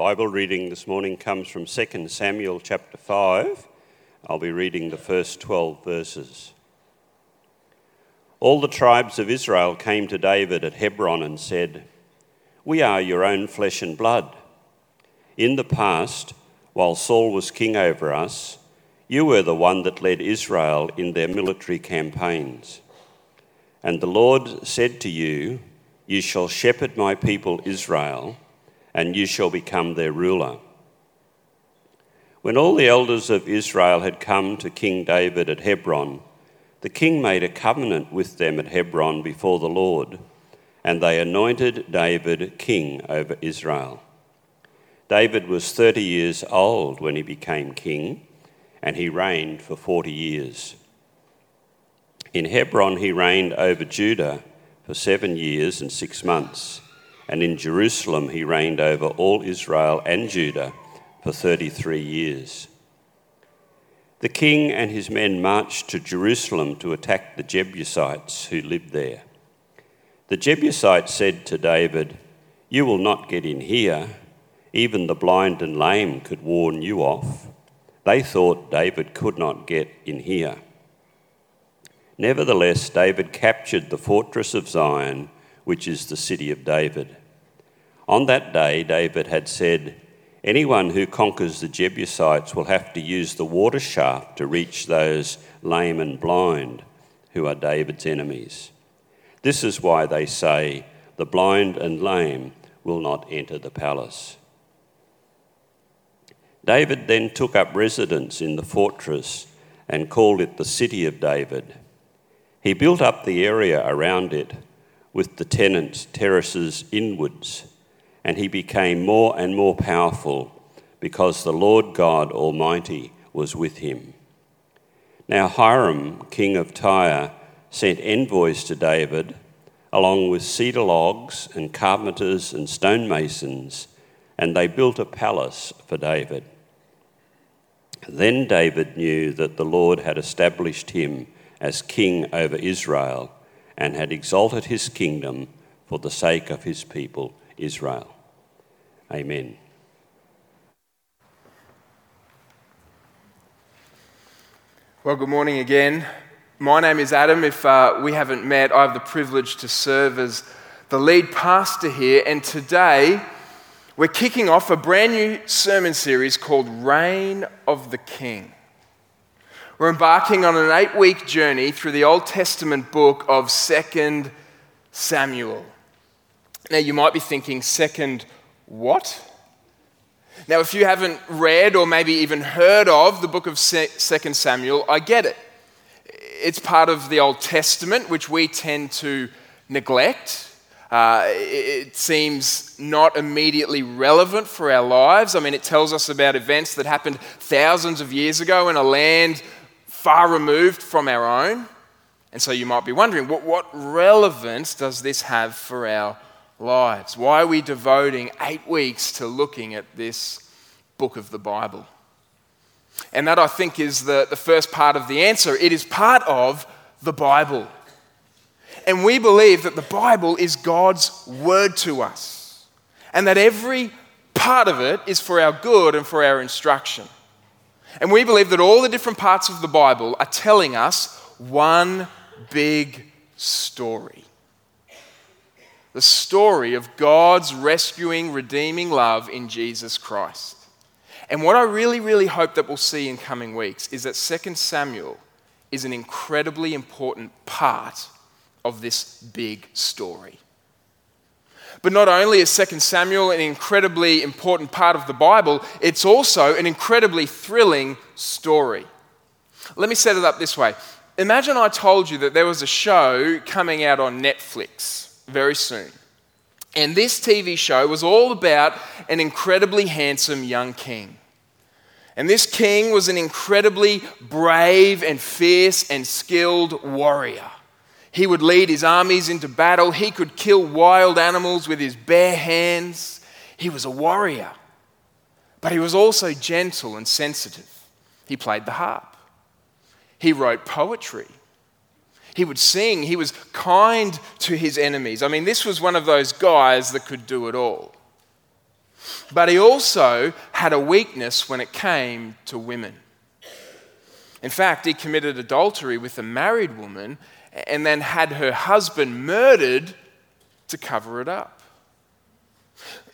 Bible reading this morning comes from 2 Samuel chapter 5. I'll be reading the first 12 verses. All the tribes of Israel came to David at Hebron and said, We are your own flesh and blood. In the past, while Saul was king over us, you were the one that led Israel in their military campaigns. And the Lord said to you, You shall shepherd my people Israel and you shall become their ruler. When all the elders of Israel had come to King David at Hebron, the king made a covenant with them at Hebron before the Lord, and they anointed David king over Israel. David was 30 years old when he became king, and he reigned for 40 years. In Hebron, he reigned over Judah for seven years and six months and in Jerusalem he reigned over all Israel and Judah for 33 years. The king and his men marched to Jerusalem to attack the Jebusites who lived there. The Jebusites said to David, You will not get in here. Even the blind and lame could warn you off. They thought David could not get in here. Nevertheless, David captured the fortress of Zion, which is the city of David. On that day, David had said, Anyone who conquers the Jebusites will have to use the water shaft to reach those lame and blind who are David's enemies. This is why they say, The blind and lame will not enter the palace. David then took up residence in the fortress and called it the City of David. He built up the area around it with the tenants' terraces inwards and he became more and more powerful because the Lord God Almighty was with him. Now Hiram, king of Tyre, sent envoys to David, along with cedar logs and carpenters and stonemasons, and they built a palace for David. Then David knew that the Lord had established him as king over Israel and had exalted his kingdom for the sake of his people Israel. Amen. Well, good morning again. My name is Adam. If uh, we haven't met, I have the privilege to serve as the lead pastor here. And today, we're kicking off a brand new sermon series called Reign of the King. We're embarking on an eight week journey through the Old Testament book of 2nd Samuel. Now, you might be thinking, second what? Now, if you haven't read or maybe even heard of the book of 2 Samuel, I get it. It's part of the Old Testament, which we tend to neglect. Uh, it seems not immediately relevant for our lives. I mean, it tells us about events that happened thousands of years ago in a land far removed from our own. And so you might be wondering, what, what relevance does this have for our lives? Why are we devoting eight weeks to looking at this book of the Bible? And that, I think, is the, the first part of the answer. It is part of the Bible. And we believe that the Bible is God's word to us, and that every part of it is for our good and for our instruction. And we believe that all the different parts of the Bible are telling us one big story the story of God's rescuing, redeeming love in Jesus Christ. And what I really, really hope that we'll see in coming weeks is that 2 Samuel is an incredibly important part of this big story. But not only is 2 Samuel an incredibly important part of the Bible, it's also an incredibly thrilling story. Let me set it up this way Imagine I told you that there was a show coming out on Netflix very soon. And this TV show was all about an incredibly handsome young king. And this king was an incredibly brave and fierce and skilled warrior. He would lead his armies into battle. He could kill wild animals with his bare hands. He was a warrior. But he was also gentle and sensitive. He played the harp. He wrote poetry. He would sing. He was kind to his enemies. I mean, this was one of those guys that could do it all. But he also had a weakness when it came to women. In fact, he committed adultery with a married woman and then had her husband murdered to cover it up.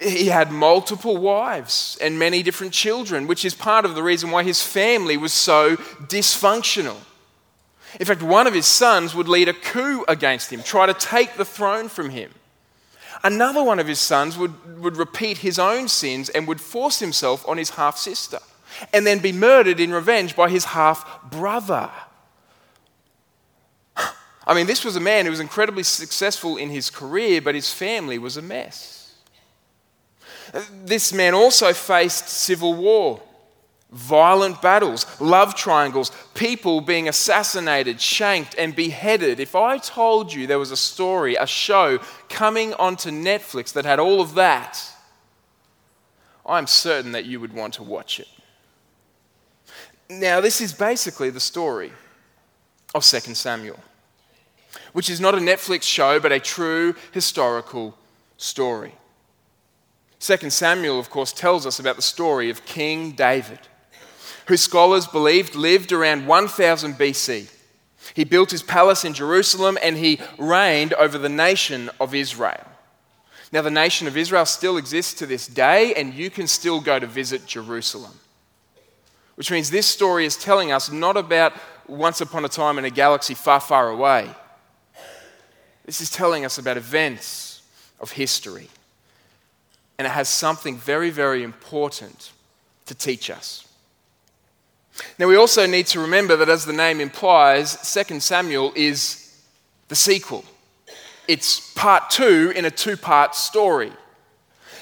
He had multiple wives and many different children, which is part of the reason why his family was so dysfunctional. In fact, one of his sons would lead a coup against him, try to take the throne from him. Another one of his sons would, would repeat his own sins and would force himself on his half sister and then be murdered in revenge by his half brother. I mean, this was a man who was incredibly successful in his career, but his family was a mess. This man also faced civil war, violent battles, love triangles, people being assassinated, shanked, and beheaded. If I told you there was a story, a show coming onto Netflix that had all of that, I'm certain that you would want to watch it. Now, this is basically the story of 2 Samuel which is not a Netflix show, but a true historical story. 2 Samuel, of course, tells us about the story of King David, who scholars believed lived around 1000 BC. He built his palace in Jerusalem and he reigned over the nation of Israel. Now, the nation of Israel still exists to this day, and you can still go to visit Jerusalem. Which means this story is telling us not about once upon a time in a galaxy far, far away. This is telling us about events of history. And it has something very, very important to teach us. Now, we also need to remember that, as the name implies, 2 Samuel is the sequel. It's part two in a two part story.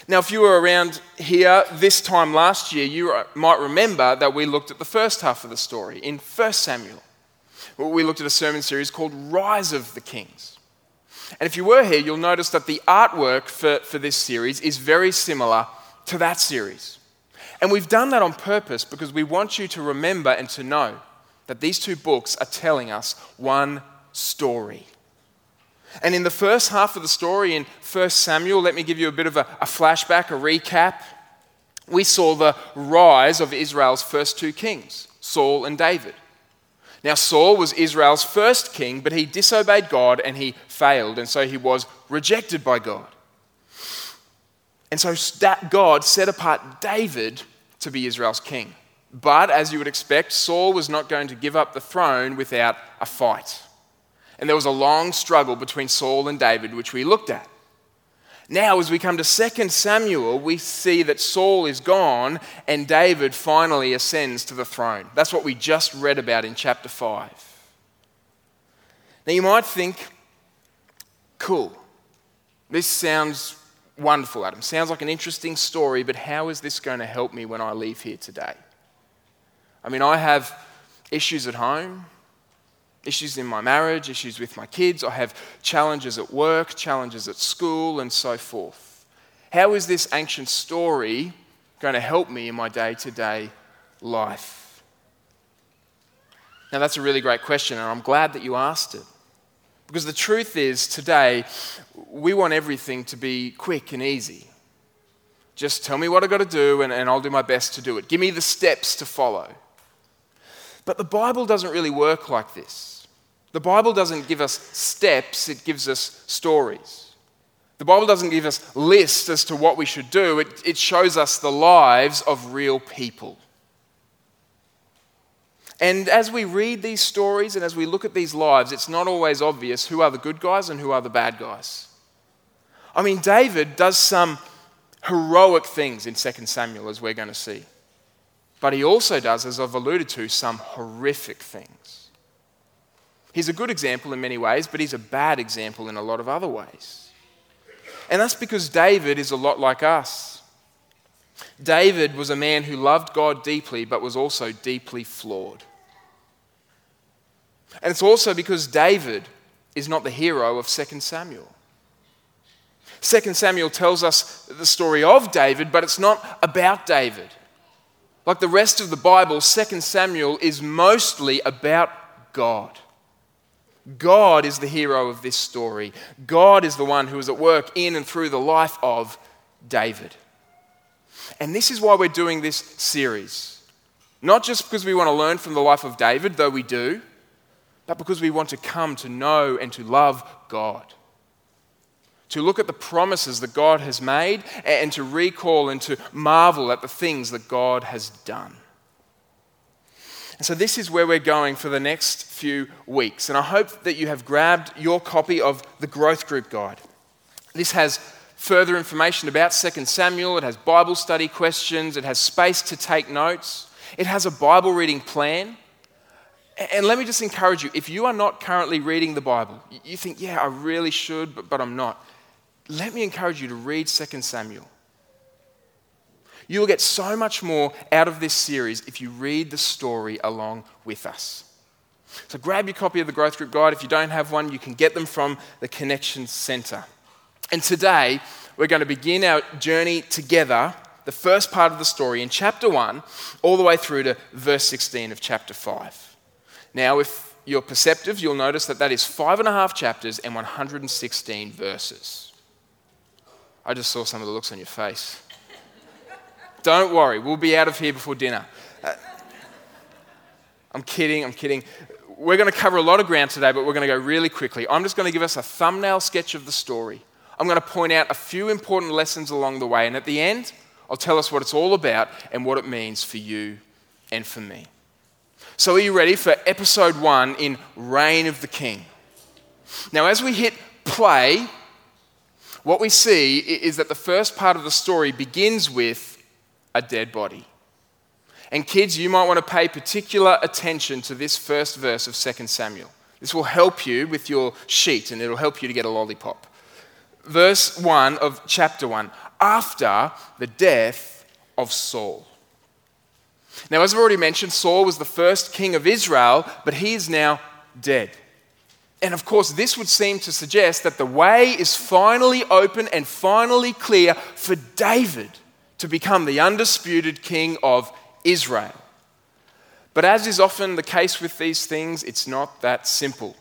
Now, if you were around here this time last year, you might remember that we looked at the first half of the story in 1 Samuel. We looked at a sermon series called Rise of the Kings. And if you were here, you'll notice that the artwork for, for this series is very similar to that series. And we've done that on purpose because we want you to remember and to know that these two books are telling us one story. And in the first half of the story in 1 Samuel, let me give you a bit of a, a flashback, a recap. We saw the rise of Israel's first two kings, Saul and David. Now, Saul was Israel's first king, but he disobeyed God and he failed, and so he was rejected by God. And so God set apart David to be Israel's king. But as you would expect, Saul was not going to give up the throne without a fight. And there was a long struggle between Saul and David, which we looked at. Now, as we come to 2 Samuel, we see that Saul is gone and David finally ascends to the throne. That's what we just read about in chapter 5. Now, you might think, cool, this sounds wonderful, Adam. Sounds like an interesting story, but how is this going to help me when I leave here today? I mean, I have issues at home issues in my marriage, issues with my kids. I have challenges at work, challenges at school, and so forth. How is this ancient story going to help me in my day to day life? Now, that's a really great question, and I'm glad that you asked it. Because the truth is, today, we want everything to be quick and easy. Just tell me what I've got to do, and, and I'll do my best to do it. Give me the steps to follow. But the Bible doesn't really work like this. The Bible doesn't give us steps, it gives us stories. The Bible doesn't give us lists as to what we should do, it, it shows us the lives of real people. And as we read these stories and as we look at these lives, it's not always obvious who are the good guys and who are the bad guys. I mean, David does some heroic things in 2 Samuel, as we're going to see. But he also does, as I've alluded to, some horrific things. He's a good example in many ways, but he's a bad example in a lot of other ways. And that's because David is a lot like us. David was a man who loved God deeply, but was also deeply flawed. And it's also because David is not the hero of 2 Samuel. 2 Samuel tells us the story of David, but it's not about David. Like the rest of the Bible, 2 Samuel is mostly about God. God is the hero of this story. God is the one who is at work in and through the life of David. And this is why we're doing this series. Not just because we want to learn from the life of David, though we do, but because we want to come to know and to love God. To look at the promises that God has made and to recall and to marvel at the things that God has done. And so, this is where we're going for the next few weeks. And I hope that you have grabbed your copy of the Growth Group Guide. This has further information about 2 Samuel, it has Bible study questions, it has space to take notes, it has a Bible reading plan. And let me just encourage you if you are not currently reading the Bible, you think, yeah, I really should, but, but I'm not. Let me encourage you to read 2 Samuel. You will get so much more out of this series if you read the story along with us. So grab your copy of the Growth Group Guide. If you don't have one, you can get them from the Connection Centre. And today, we're going to begin our journey together, the first part of the story in chapter 1, all the way through to verse 16 of chapter 5. Now, if you're perceptive, you'll notice that that is five and a half chapters and 116 verses. I just saw some of the looks on your face. Don't worry, we'll be out of here before dinner. Uh, I'm kidding, I'm kidding. We're going to cover a lot of ground today, but we're going to go really quickly. I'm just going to give us a thumbnail sketch of the story. I'm going to point out a few important lessons along the way, and at the end, I'll tell us what it's all about and what it means for you and for me. So, are you ready for episode one in Reign of the King? Now, as we hit play, what we see is that the first part of the story begins with a dead body. And kids, you might want to pay particular attention to this first verse of 2 Samuel. This will help you with your sheet and it'll help you to get a lollipop. Verse 1 of chapter 1 after the death of Saul. Now, as I've already mentioned, Saul was the first king of Israel, but he is now dead. And of course, this would seem to suggest that the way is finally open and finally clear for David to become the undisputed king of Israel. But as is often the case with these things, it's not that simple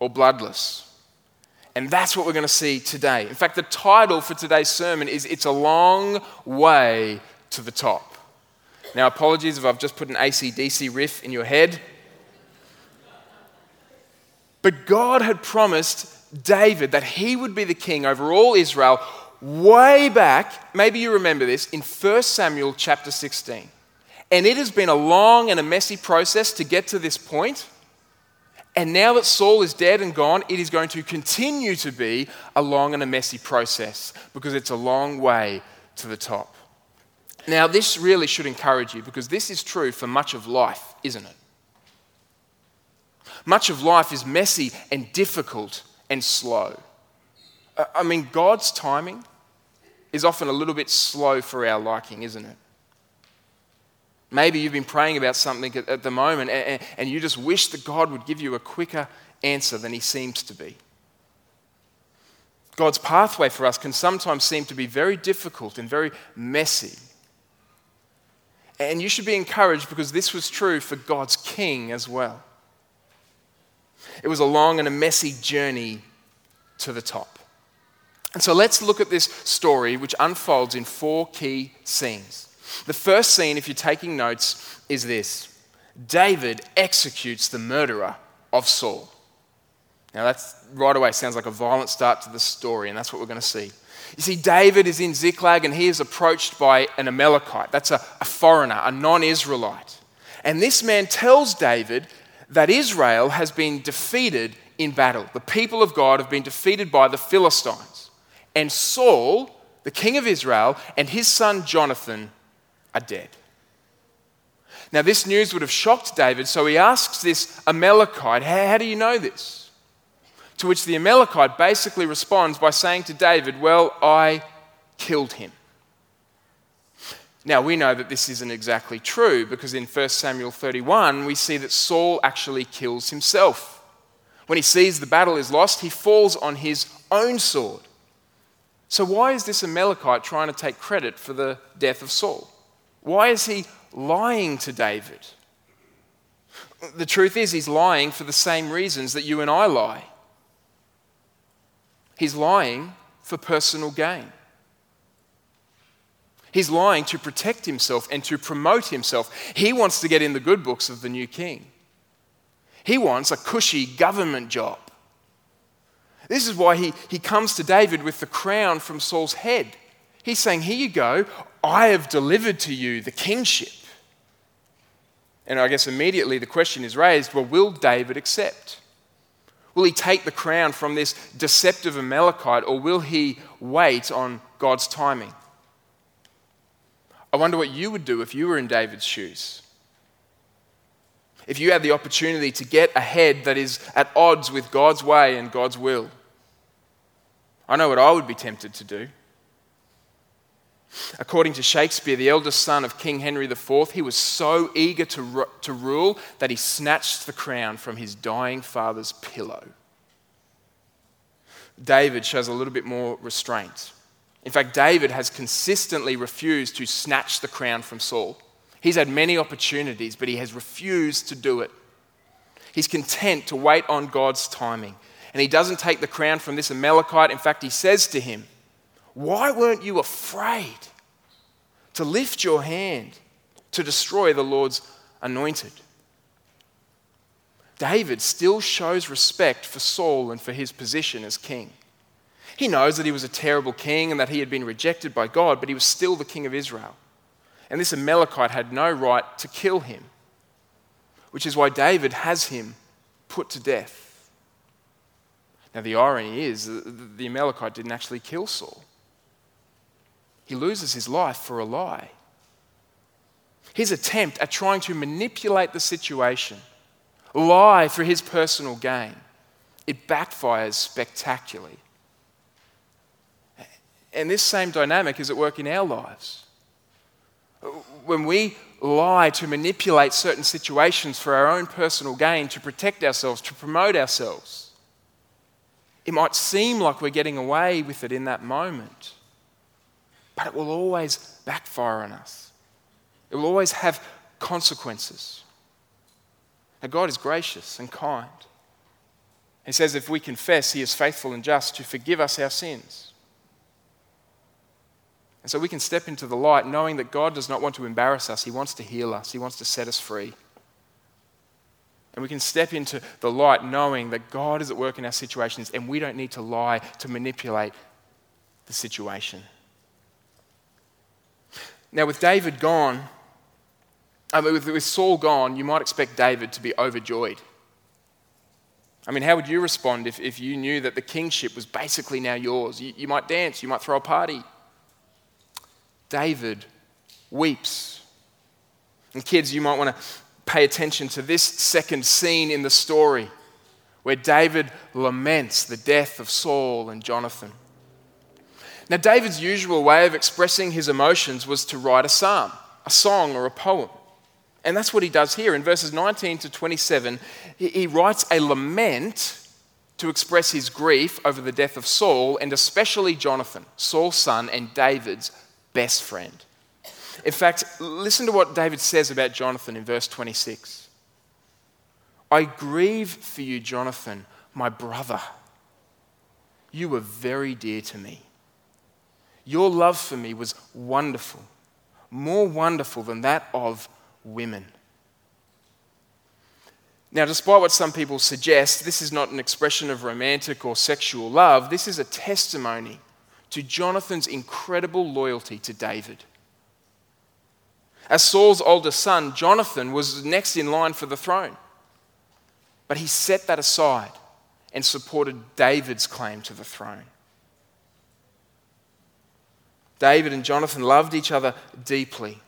or bloodless. And that's what we're going to see today. In fact, the title for today's sermon is It's a Long Way to the Top. Now, apologies if I've just put an AC/DC riff in your head. But God had promised David that he would be the king over all Israel way back, maybe you remember this, in 1 Samuel chapter 16. And it has been a long and a messy process to get to this point. And now that Saul is dead and gone, it is going to continue to be a long and a messy process because it's a long way to the top. Now, this really should encourage you because this is true for much of life, isn't it? Much of life is messy and difficult and slow. I mean, God's timing is often a little bit slow for our liking, isn't it? Maybe you've been praying about something at, the moment and, you just wish that God would give you a quicker answer than He seems to be. God's pathway for us can sometimes seem to be very difficult and very messy. And you should be encouraged because this was true for God's king as well. It was a long and a messy journey to the top. And so let's look at this story, which unfolds in four key scenes. The first scene, if you're taking notes, is this David executes the murderer of Saul. Now, that's right away sounds like a violent start to the story, and that's what we're going to see. You see, David is in Ziklag and he is approached by an Amalekite. That's a, a foreigner, a non Israelite. And this man tells David that Israel has been defeated in battle. The people of God have been defeated by the Philistines. And Saul, the king of Israel, and his son Jonathan are dead. Now, this news would have shocked David, so he asks this Amalekite, How do you know this? To which the Amalekite basically responds by saying to David, Well, I killed him. Now, we know that this isn't exactly true because in 1 Samuel 31, we see that Saul actually kills himself. When he sees the battle is lost, he falls on his own sword. So, why is this Amalekite trying to take credit for the death of Saul? Why is he lying to David? The truth is, he's lying for the same reasons that you and I lie. He's lying for personal gain. He's lying to protect himself and to promote himself. He wants to get in the good books of the new king. He wants a cushy government job. This is why he, he comes to David with the crown from Saul's head. He's saying, Here you go, I have delivered to you the kingship. And I guess immediately the question is raised well, will David accept? Will he take the crown from this deceptive Amalekite or will he wait on God's timing? I wonder what you would do if you were in David's shoes. If you had the opportunity to get ahead that is at odds with God's way and God's will. I know what I would be tempted to do. According to Shakespeare, the eldest son of King Henry IV, he was so eager to, to rule that he snatched the crown from his dying father's pillow. David shows a little bit more restraint. In fact, David has consistently refused to snatch the crown from Saul. He's had many opportunities, but he has refused to do it. He's content to wait on God's timing. And he doesn't take the crown from this Amalekite. In fact, he says to him, why weren't you afraid to lift your hand to destroy the Lord's anointed? David still shows respect for Saul and for his position as king. He knows that he was a terrible king and that he had been rejected by God, but he was still the king of Israel. And this Amalekite had no right to kill him, which is why David has him put to death. Now, the irony is the Amalekite didn't actually kill Saul. He loses his life for a lie. His attempt at trying to manipulate the situation, lie for his personal gain, it backfires spectacularly. And this same dynamic is at work in our lives. When we lie to manipulate certain situations for our own personal gain, to protect ourselves, to promote ourselves, it might seem like we're getting away with it in that moment but it will always backfire on us. It will always have consequences. Now, God is gracious and kind. He says, if we confess, He is faithful and just to forgive us our sins. And so we can step into the light knowing that God does not want to embarrass us, He wants to heal us, He wants to set us free. And we can step into the light knowing that God is at work in our situations and we don't need to lie to manipulate the situation. Now, with David gone, I mean, with, with Saul gone, you might expect David to be overjoyed. I mean, how would you respond if, if you knew that the kingship was basically now yours? You, you might dance, you might throw a party. David weeps. And kids, you might want to pay attention to this second scene in the story where David laments the death of Saul and Jonathan. Now, David's usual way of expressing his emotions was to write a psalm, a song, or a poem. And that's what he does here. In verses 19 to 27, he writes a lament to express his grief over the death of Saul and especially Jonathan, Saul's son and David's best friend. In fact, listen to what David says about Jonathan in verse 26. I grieve for you, Jonathan, my brother. You were very dear to me. Your love for me was wonderful, more wonderful than that of women. Now, despite what some people suggest, this is not an expression of romantic or sexual love. This is a testimony to Jonathan's incredible loyalty to David. As Saul's older son, Jonathan was next in line for the throne. But he set that aside and supported David's claim to the throne. David and Jonathan loved each other deeply.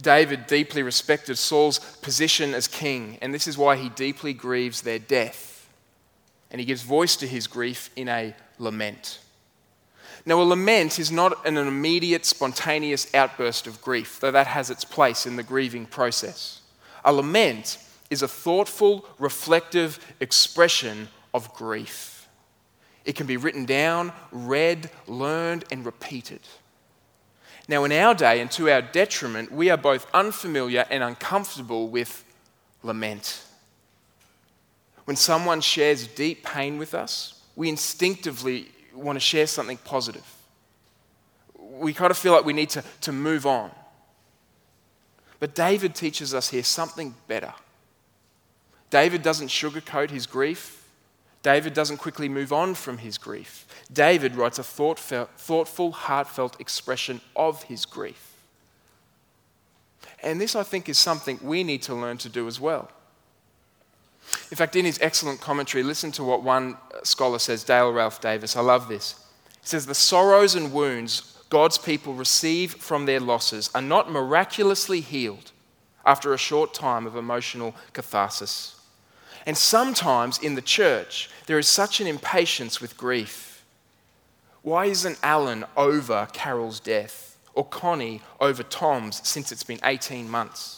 David deeply respected Saul's position as king, and this is why he deeply grieves their death. And he gives voice to his grief in a lament. Now, a lament is not an immediate, spontaneous outburst of grief, though that has its place in the grieving process. A lament is a thoughtful, reflective expression of grief. It can be written down, read, learned, and repeated. Now, in our day, and to our detriment, we are both unfamiliar and uncomfortable with lament. When someone shares deep pain with us, we instinctively want to share something positive. we kind of feel like we need to, to move on. But David teaches us here something better. David doesn't sugarcoat his grief. David doesn't quickly move on from his grief. David writes a thoughtful, heartfelt expression of his grief. And this, I think, is something we need to learn to do as well. In fact, in his excellent commentary, listen to what one scholar says, Dale Ralph Davis. I love this. He says, The sorrows and wounds God's people receive from their losses are not miraculously healed after a short time of emotional catharsis. And sometimes in the church, there is such an impatience with grief. Why isn't Alan over Carol's death or Connie over Tom's since it's been 18 months?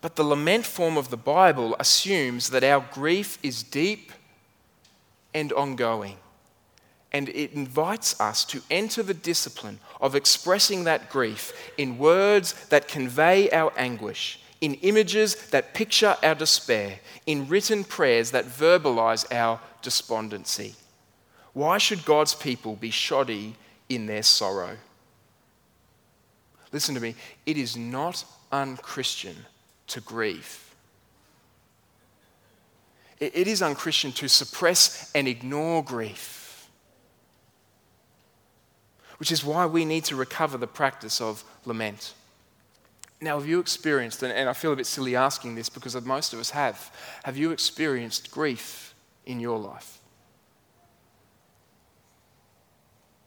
But the lament form of the Bible assumes that our grief is deep and ongoing and it invites us to enter the discipline of expressing that grief in words that convey our anguish, in images that picture our despair, in written prayers that verbalize our despondency. Why should God's people be shoddy in their sorrow? Listen to me, it is not unchristian to grieve. It is unchristian to suppress and ignore grief which is why we need to recover the practice of lament. Now, have you experienced, and I feel a bit silly asking this because most of us have, have you experienced grief in your life?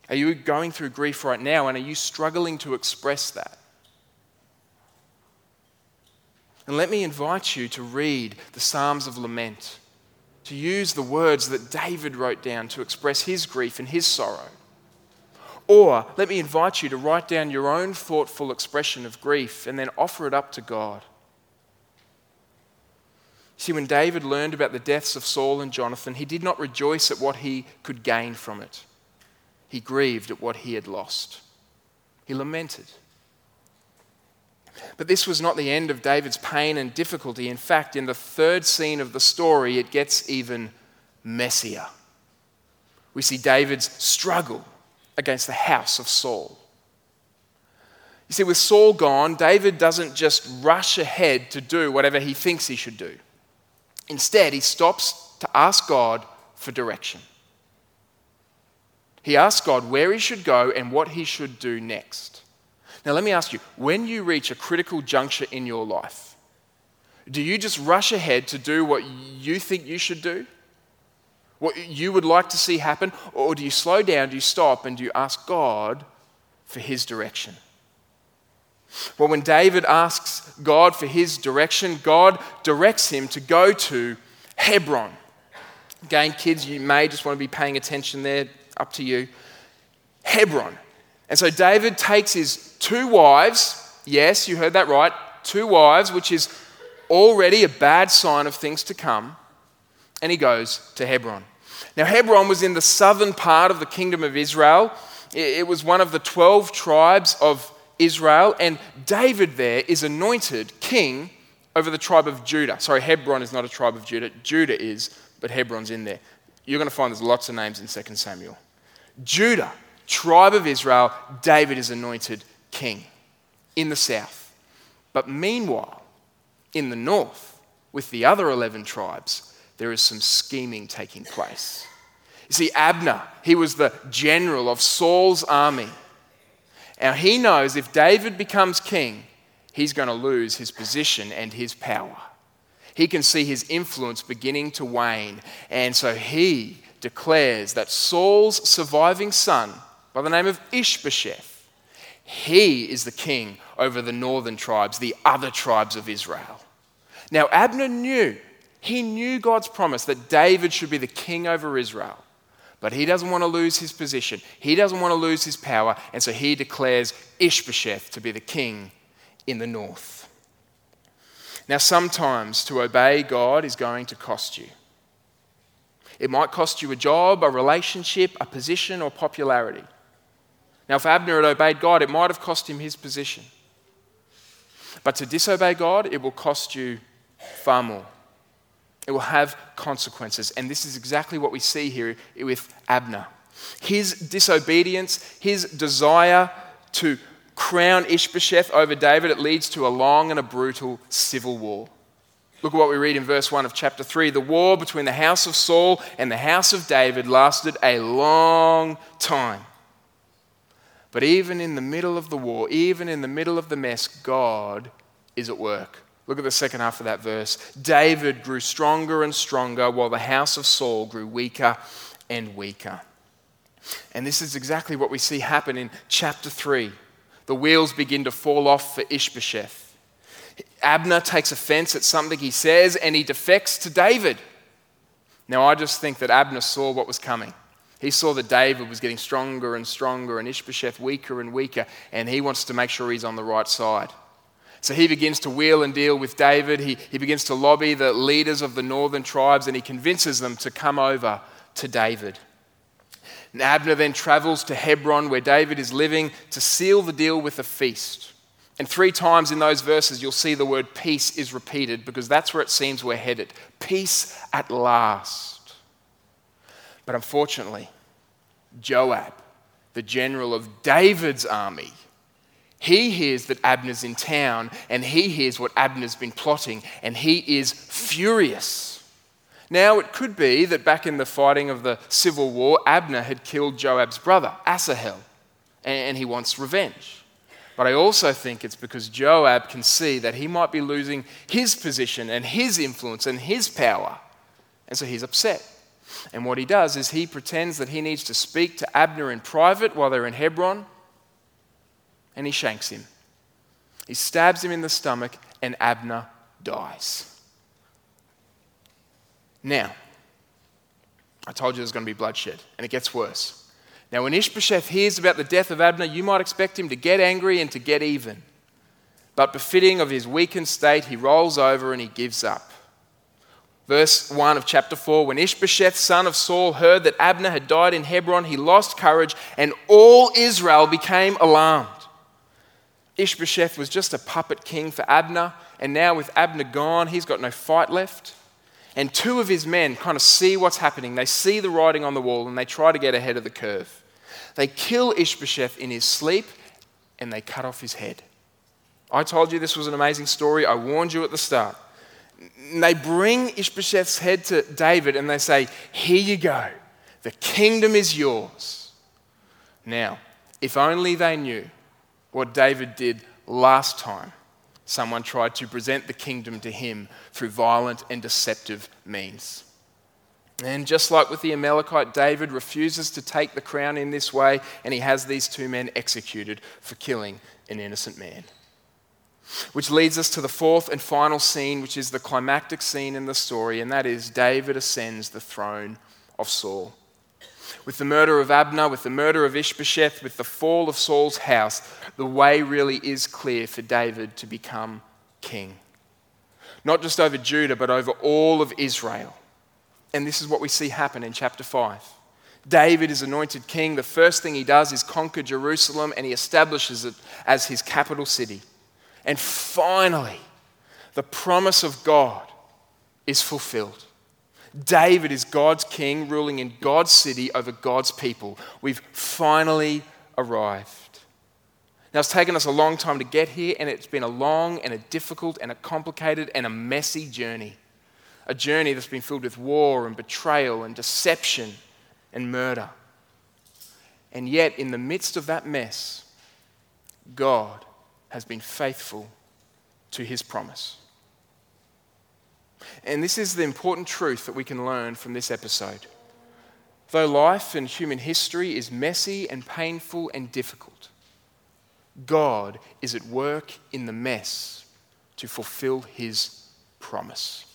Are you going through grief right now and are you struggling to express that? And let me invite you to read the Psalms of Lament, to use the words that David wrote down to express his grief and his sorrow. Or let me invite you to write down your own thoughtful expression of grief and then offer it up to God. See, when David learned about the deaths of Saul and Jonathan, he did not rejoice at what he could gain from it. He grieved at what he had lost. He lamented. But this was not the end of David's pain and difficulty. In fact, in the third scene of the story, it gets even messier. We see David's struggle against the house of Saul. You see, with Saul gone, David doesn't just rush ahead to do whatever he thinks he should do. Instead, he stops to ask God for direction. He asks God where he should go and what he should do next. Now, let me ask you when you reach a critical juncture in your life, do you just rush ahead to do what you think you should do? what you would like to see happen? Or do you slow down, do you stop, and do you ask God for his direction? Well, when David asks God for his direction, God directs him to go to Hebron. Again, kids, you may just want to be paying attention there, up to you. Hebron. And so David takes his two wives, yes, you heard that right, two wives, which is already a bad sign of things to come, and he goes to Hebron. Now, Hebron was in the southern part of the kingdom of Israel. It was one of the 12 tribes of Israel, and David there is anointed king over the tribe of Judah. Sorry, Hebron is not a tribe of Judah. Judah is, but Hebron's in there. You're going to find there's lots of names in 2 Samuel. Judah, tribe of Israel, David is anointed king in the south. But meanwhile, in the north, with the other 11 tribes, there is some scheming taking place. You see, Abner, he was the general of Saul's army. Now, he knows if David becomes king, he's going to lose his position and his power. He can see his influence beginning to wane. And so he declares that Saul's surviving son, by the name of Ishbosheth, he is the king over the northern tribes, the other tribes of Israel. Now, Abner knew he knew God's promise that David should be the king over Israel. But he doesn't want to lose his position. He doesn't want to lose his power. And so he declares Ishbosheth to be the king in the north. Now, sometimes to obey God is going to cost you. It might cost you a job, a relationship, a position, or popularity. Now, if Abner had obeyed God, it might have cost him his position. But to disobey God, it will cost you far more. It will have consequences. And this is exactly what we see here with Abner. His disobedience, his desire to crown Ishbosheth over David, it leads to a long and a brutal civil war. Look at what we read in verse 1 of chapter 3. The war between the house of Saul and the house of David lasted a long time. But even in the middle of the war, even in the middle of the mess, God is at work. Look at the second half of that verse. David grew stronger and stronger while the house of Saul grew weaker and weaker. And this is exactly what we see happen in chapter 3. The wheels begin to fall off for Ishbosheth. Abner takes offense at something he says and he defects to David. Now, I just think that Abner saw what was coming. He saw that David was getting stronger and stronger and Ishbosheth weaker and weaker, and he wants to make sure he's on the right side. So he begins to wheel and deal with David. He, he begins to lobby the leaders of the northern tribes and he convinces them to come over to David. And Abner then travels to Hebron, where David is living, to seal the deal with a feast. And three times in those verses, you'll see the word peace is repeated because that's where it seems we're headed. Peace at last. But unfortunately, Joab, the general of David's army, he hears that Abner's in town and he hears what Abner's been plotting and he is furious. Now, it could be that back in the fighting of the civil war, Abner had killed Joab's brother, Asahel, and he wants revenge. But I also think it's because Joab can see that he might be losing his position and his influence and his power. And so he's upset. And what he does is he pretends that he needs to speak to Abner in private while they're in Hebron, and he shanks him. He stabs him in the stomach, and Abner dies. Now, I told you there's going to be bloodshed, and it gets worse. Now, when Ishbosheth hears about the death of Abner, you might expect him to get angry and to get even. But befitting of his weakened state, he rolls over and he gives up. Verse 1 of chapter 4 When Ishbosheth, son of Saul, heard that Abner had died in Hebron, he lost courage, and all Israel became alarmed. Ishbosheth was just a puppet king for Abner, and now with Abner gone, he's got no fight left. And two of his men kind of see what's happening. They see the writing on the wall and they try to get ahead of the curve. They kill Ishbosheth in his sleep and they cut off his head. I told you this was an amazing story. I warned you at the start. And they bring Ishbosheth's head to David and they say, Here you go. The kingdom is yours. Now, if only they knew what David did last time someone tried to present the kingdom to him through violent and deceptive means. And just like with the Amalekite, David refuses to take the crown in this way, and he has these two men executed for killing an innocent man. Which leads us to the fourth and final scene, which is the climactic scene in the story, and that is David ascends the throne of Saul. With the murder of Abner, with the murder of Ishbosheth, with the fall of Saul's house, the way really is clear for David to become king. Not just over Judah, but over all of Israel. And this is what we see happen in chapter 5. David is anointed king. The first thing he does is conquer Jerusalem and he establishes it as his capital city. And finally, the promise of God is fulfilled. David is God's king, ruling in God's city over God's people. We've finally arrived. Now, it's taken us a long time to get here, and it's been a long and a difficult and a complicated and a messy journey a journey that's been filled with war and betrayal and deception and murder. And yet, in the midst of that mess, God has been faithful to his promise. And this is the important truth that we can learn from this episode. Though life and human history is messy and painful and difficult, God is at work in the mess to fulfill his promise.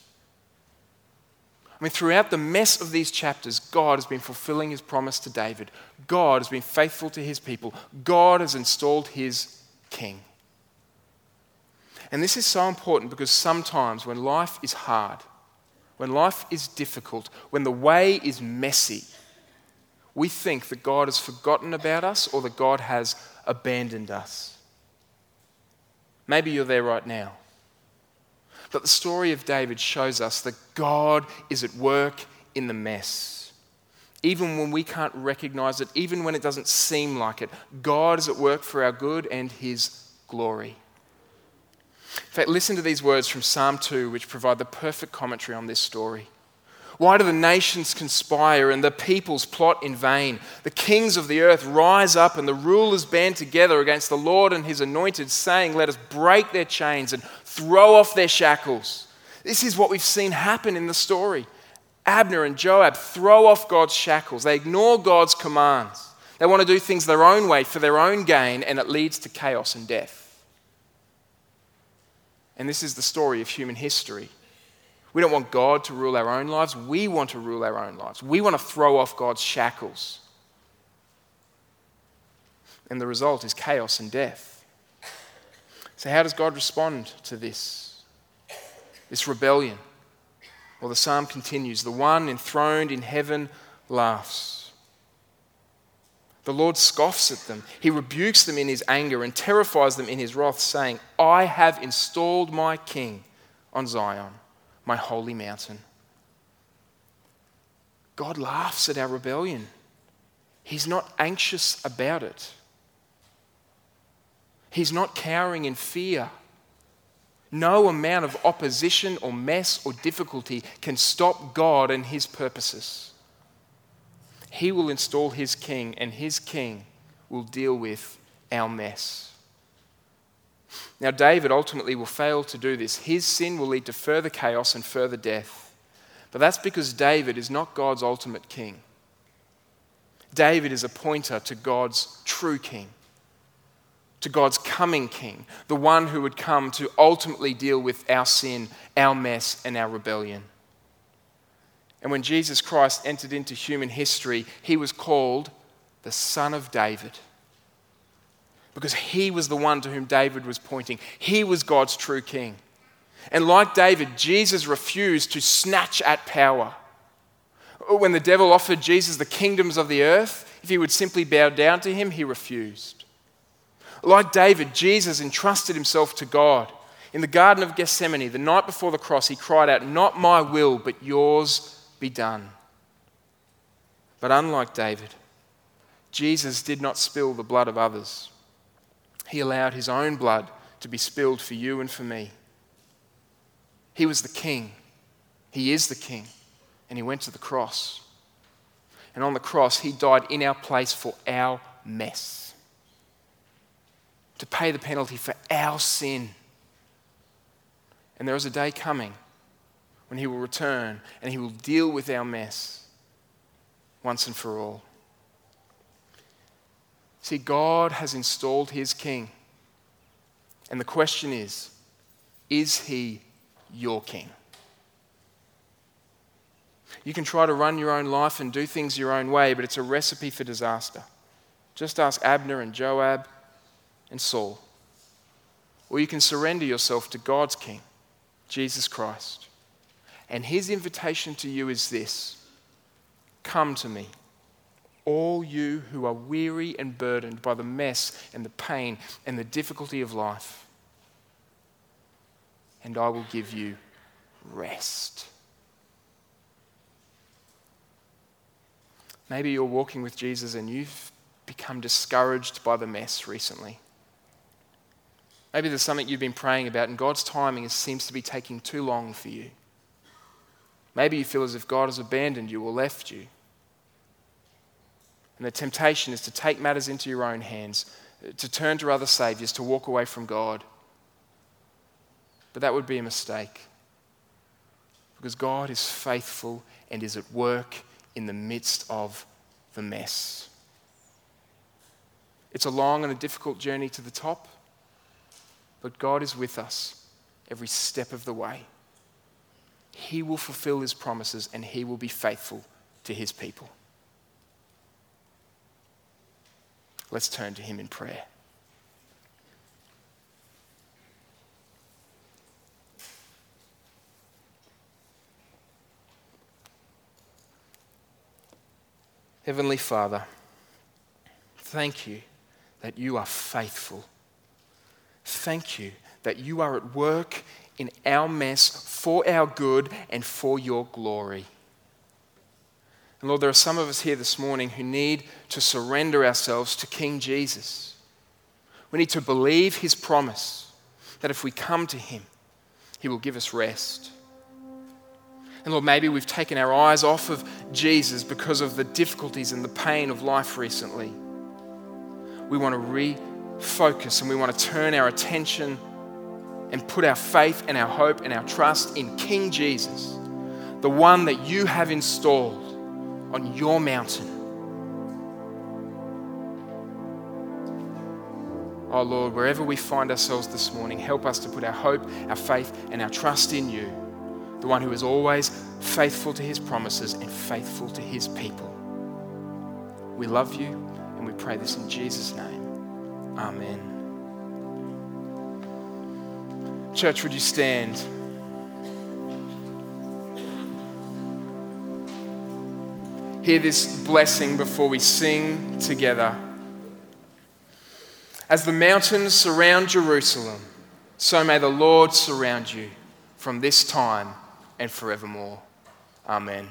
I mean, throughout the mess of these chapters, God has been fulfilling his promise to David. God has been faithful to his people. God has installed his king. And this is so important because sometimes when life is hard, when life is difficult, when the way is messy, we think that God has forgotten about us or that God has abandoned us. Maybe you're there right now. But the story of David shows us that God is at work in the mess. even when we can't recognize it, even when it doesn't seem like it. God is at work for our good and His glory. In fact, listen to these words from Psalm 2, which provide the perfect commentary on this story. Why do the nations conspire and the peoples plot in vain? The kings of the earth rise up and the rulers band together against the Lord and his anointed, saying, Let us break their chains and throw off their shackles. This is what we've seen happen in the story. Abner and Joab throw off God's shackles, they ignore God's commands. They want to do things their own way for their own gain, and it leads to chaos and death. And this is the story of human history. We don't want God to rule our own lives. We want to rule our own lives. We want to throw off God's shackles. And the result is chaos and death. So, how does God respond to this? This rebellion? Well, the psalm continues The one enthroned in heaven laughs. The Lord scoffs at them. He rebukes them in his anger and terrifies them in his wrath, saying, I have installed my king on Zion my holy mountain. God laughs at our rebellion. He's not anxious about it. He's not cowering in fear. No amount of opposition or mess or difficulty can stop God and His purposes. He will install His king, and His king will deal with our mess. Now, David ultimately will fail to do this. His sin will lead to further chaos and further death. But that's because David is not God's ultimate king. David is a pointer to God's true king, to God's coming king, the one who would come to ultimately deal with our sin, our mess, and our rebellion. And when Jesus Christ entered into human history, he was called the Son of David because he was the one to whom David was pointing. He was God's true king. And like David, Jesus refused to snatch at power. When the devil offered Jesus the kingdoms of the earth, if he would simply bow down to him, he refused. Like David, Jesus entrusted himself to God. In the Garden of Gethsemane, the night before the cross, he cried out, Not my will, but yours be done. But unlike David, Jesus did not spill the blood of others. He allowed his own blood to be spilled for you and for me. He was the king. He is the king. And he went to the cross. And on the cross, he died in our place for our mess, to pay the penalty for our sin. And there is a day coming when he will return and he will deal with our mess once and for all. See, God has installed his king. And the question is is he your king? You can try to run your own life and do things your own way, but it's a recipe for disaster. Just ask Abner and Joab and Saul. Or you can surrender yourself to God's King, Jesus Christ. And his invitation to you is this Come to me all you who are weary and burdened by the mess and the pain and the difficulty of life. And I will give you rest. Maybe you're walking with Jesus and you've become discouraged by the mess recently. Maybe there's something you've been praying about and God's timing seems to be taking too long for you. Maybe you feel as if God has abandoned you or left you. And the temptation is to take matters into your own hands, to turn to other saviors, to walk away from God. But that would be a mistake. Because God is faithful and is at work in the midst of the mess. It's a long and a difficult journey to the top, but God is with us every step of the way. He will fulfill his promises and he will be faithful to his people. Let's turn to Him in prayer. Heavenly Father, thank you that you are faithful. Thank you that you are at work in our mess for our good and for your glory. And Lord, there are some of us here this morning who need to surrender ourselves to King Jesus. We need to believe his promise that if we come to him, he will give us rest. And Lord, maybe we've taken our eyes off of Jesus because of the difficulties and the pain of life recently. We want to refocus and we want to turn our attention and put our faith and our hope and our trust in King Jesus, the one that you have installed on your mountain. Oh Lord, wherever we find ourselves this morning, help us to put our hope, our faith, and our trust in you, the one who is always faithful to his promises and faithful to his people. We love you and we pray this in Jesus' name. Amen. Church, would you stand? Hear this blessing before we sing together. As the mountains surround Jerusalem, so may the Lord surround you from this time and forevermore. Amen.